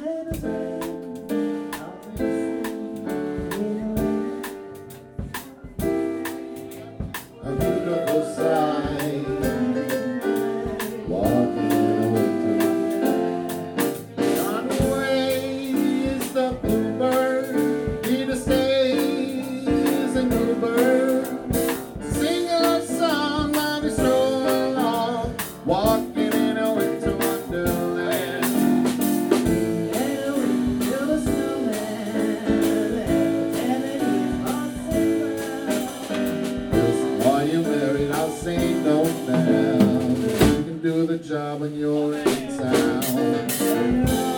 little bit. do the job when you're in town.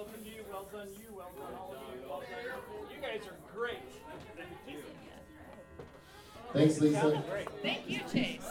well done you, well done you, well done all of you, well done. You guys are great. Thank you. Thanks, Lisa. Thank you, Chase.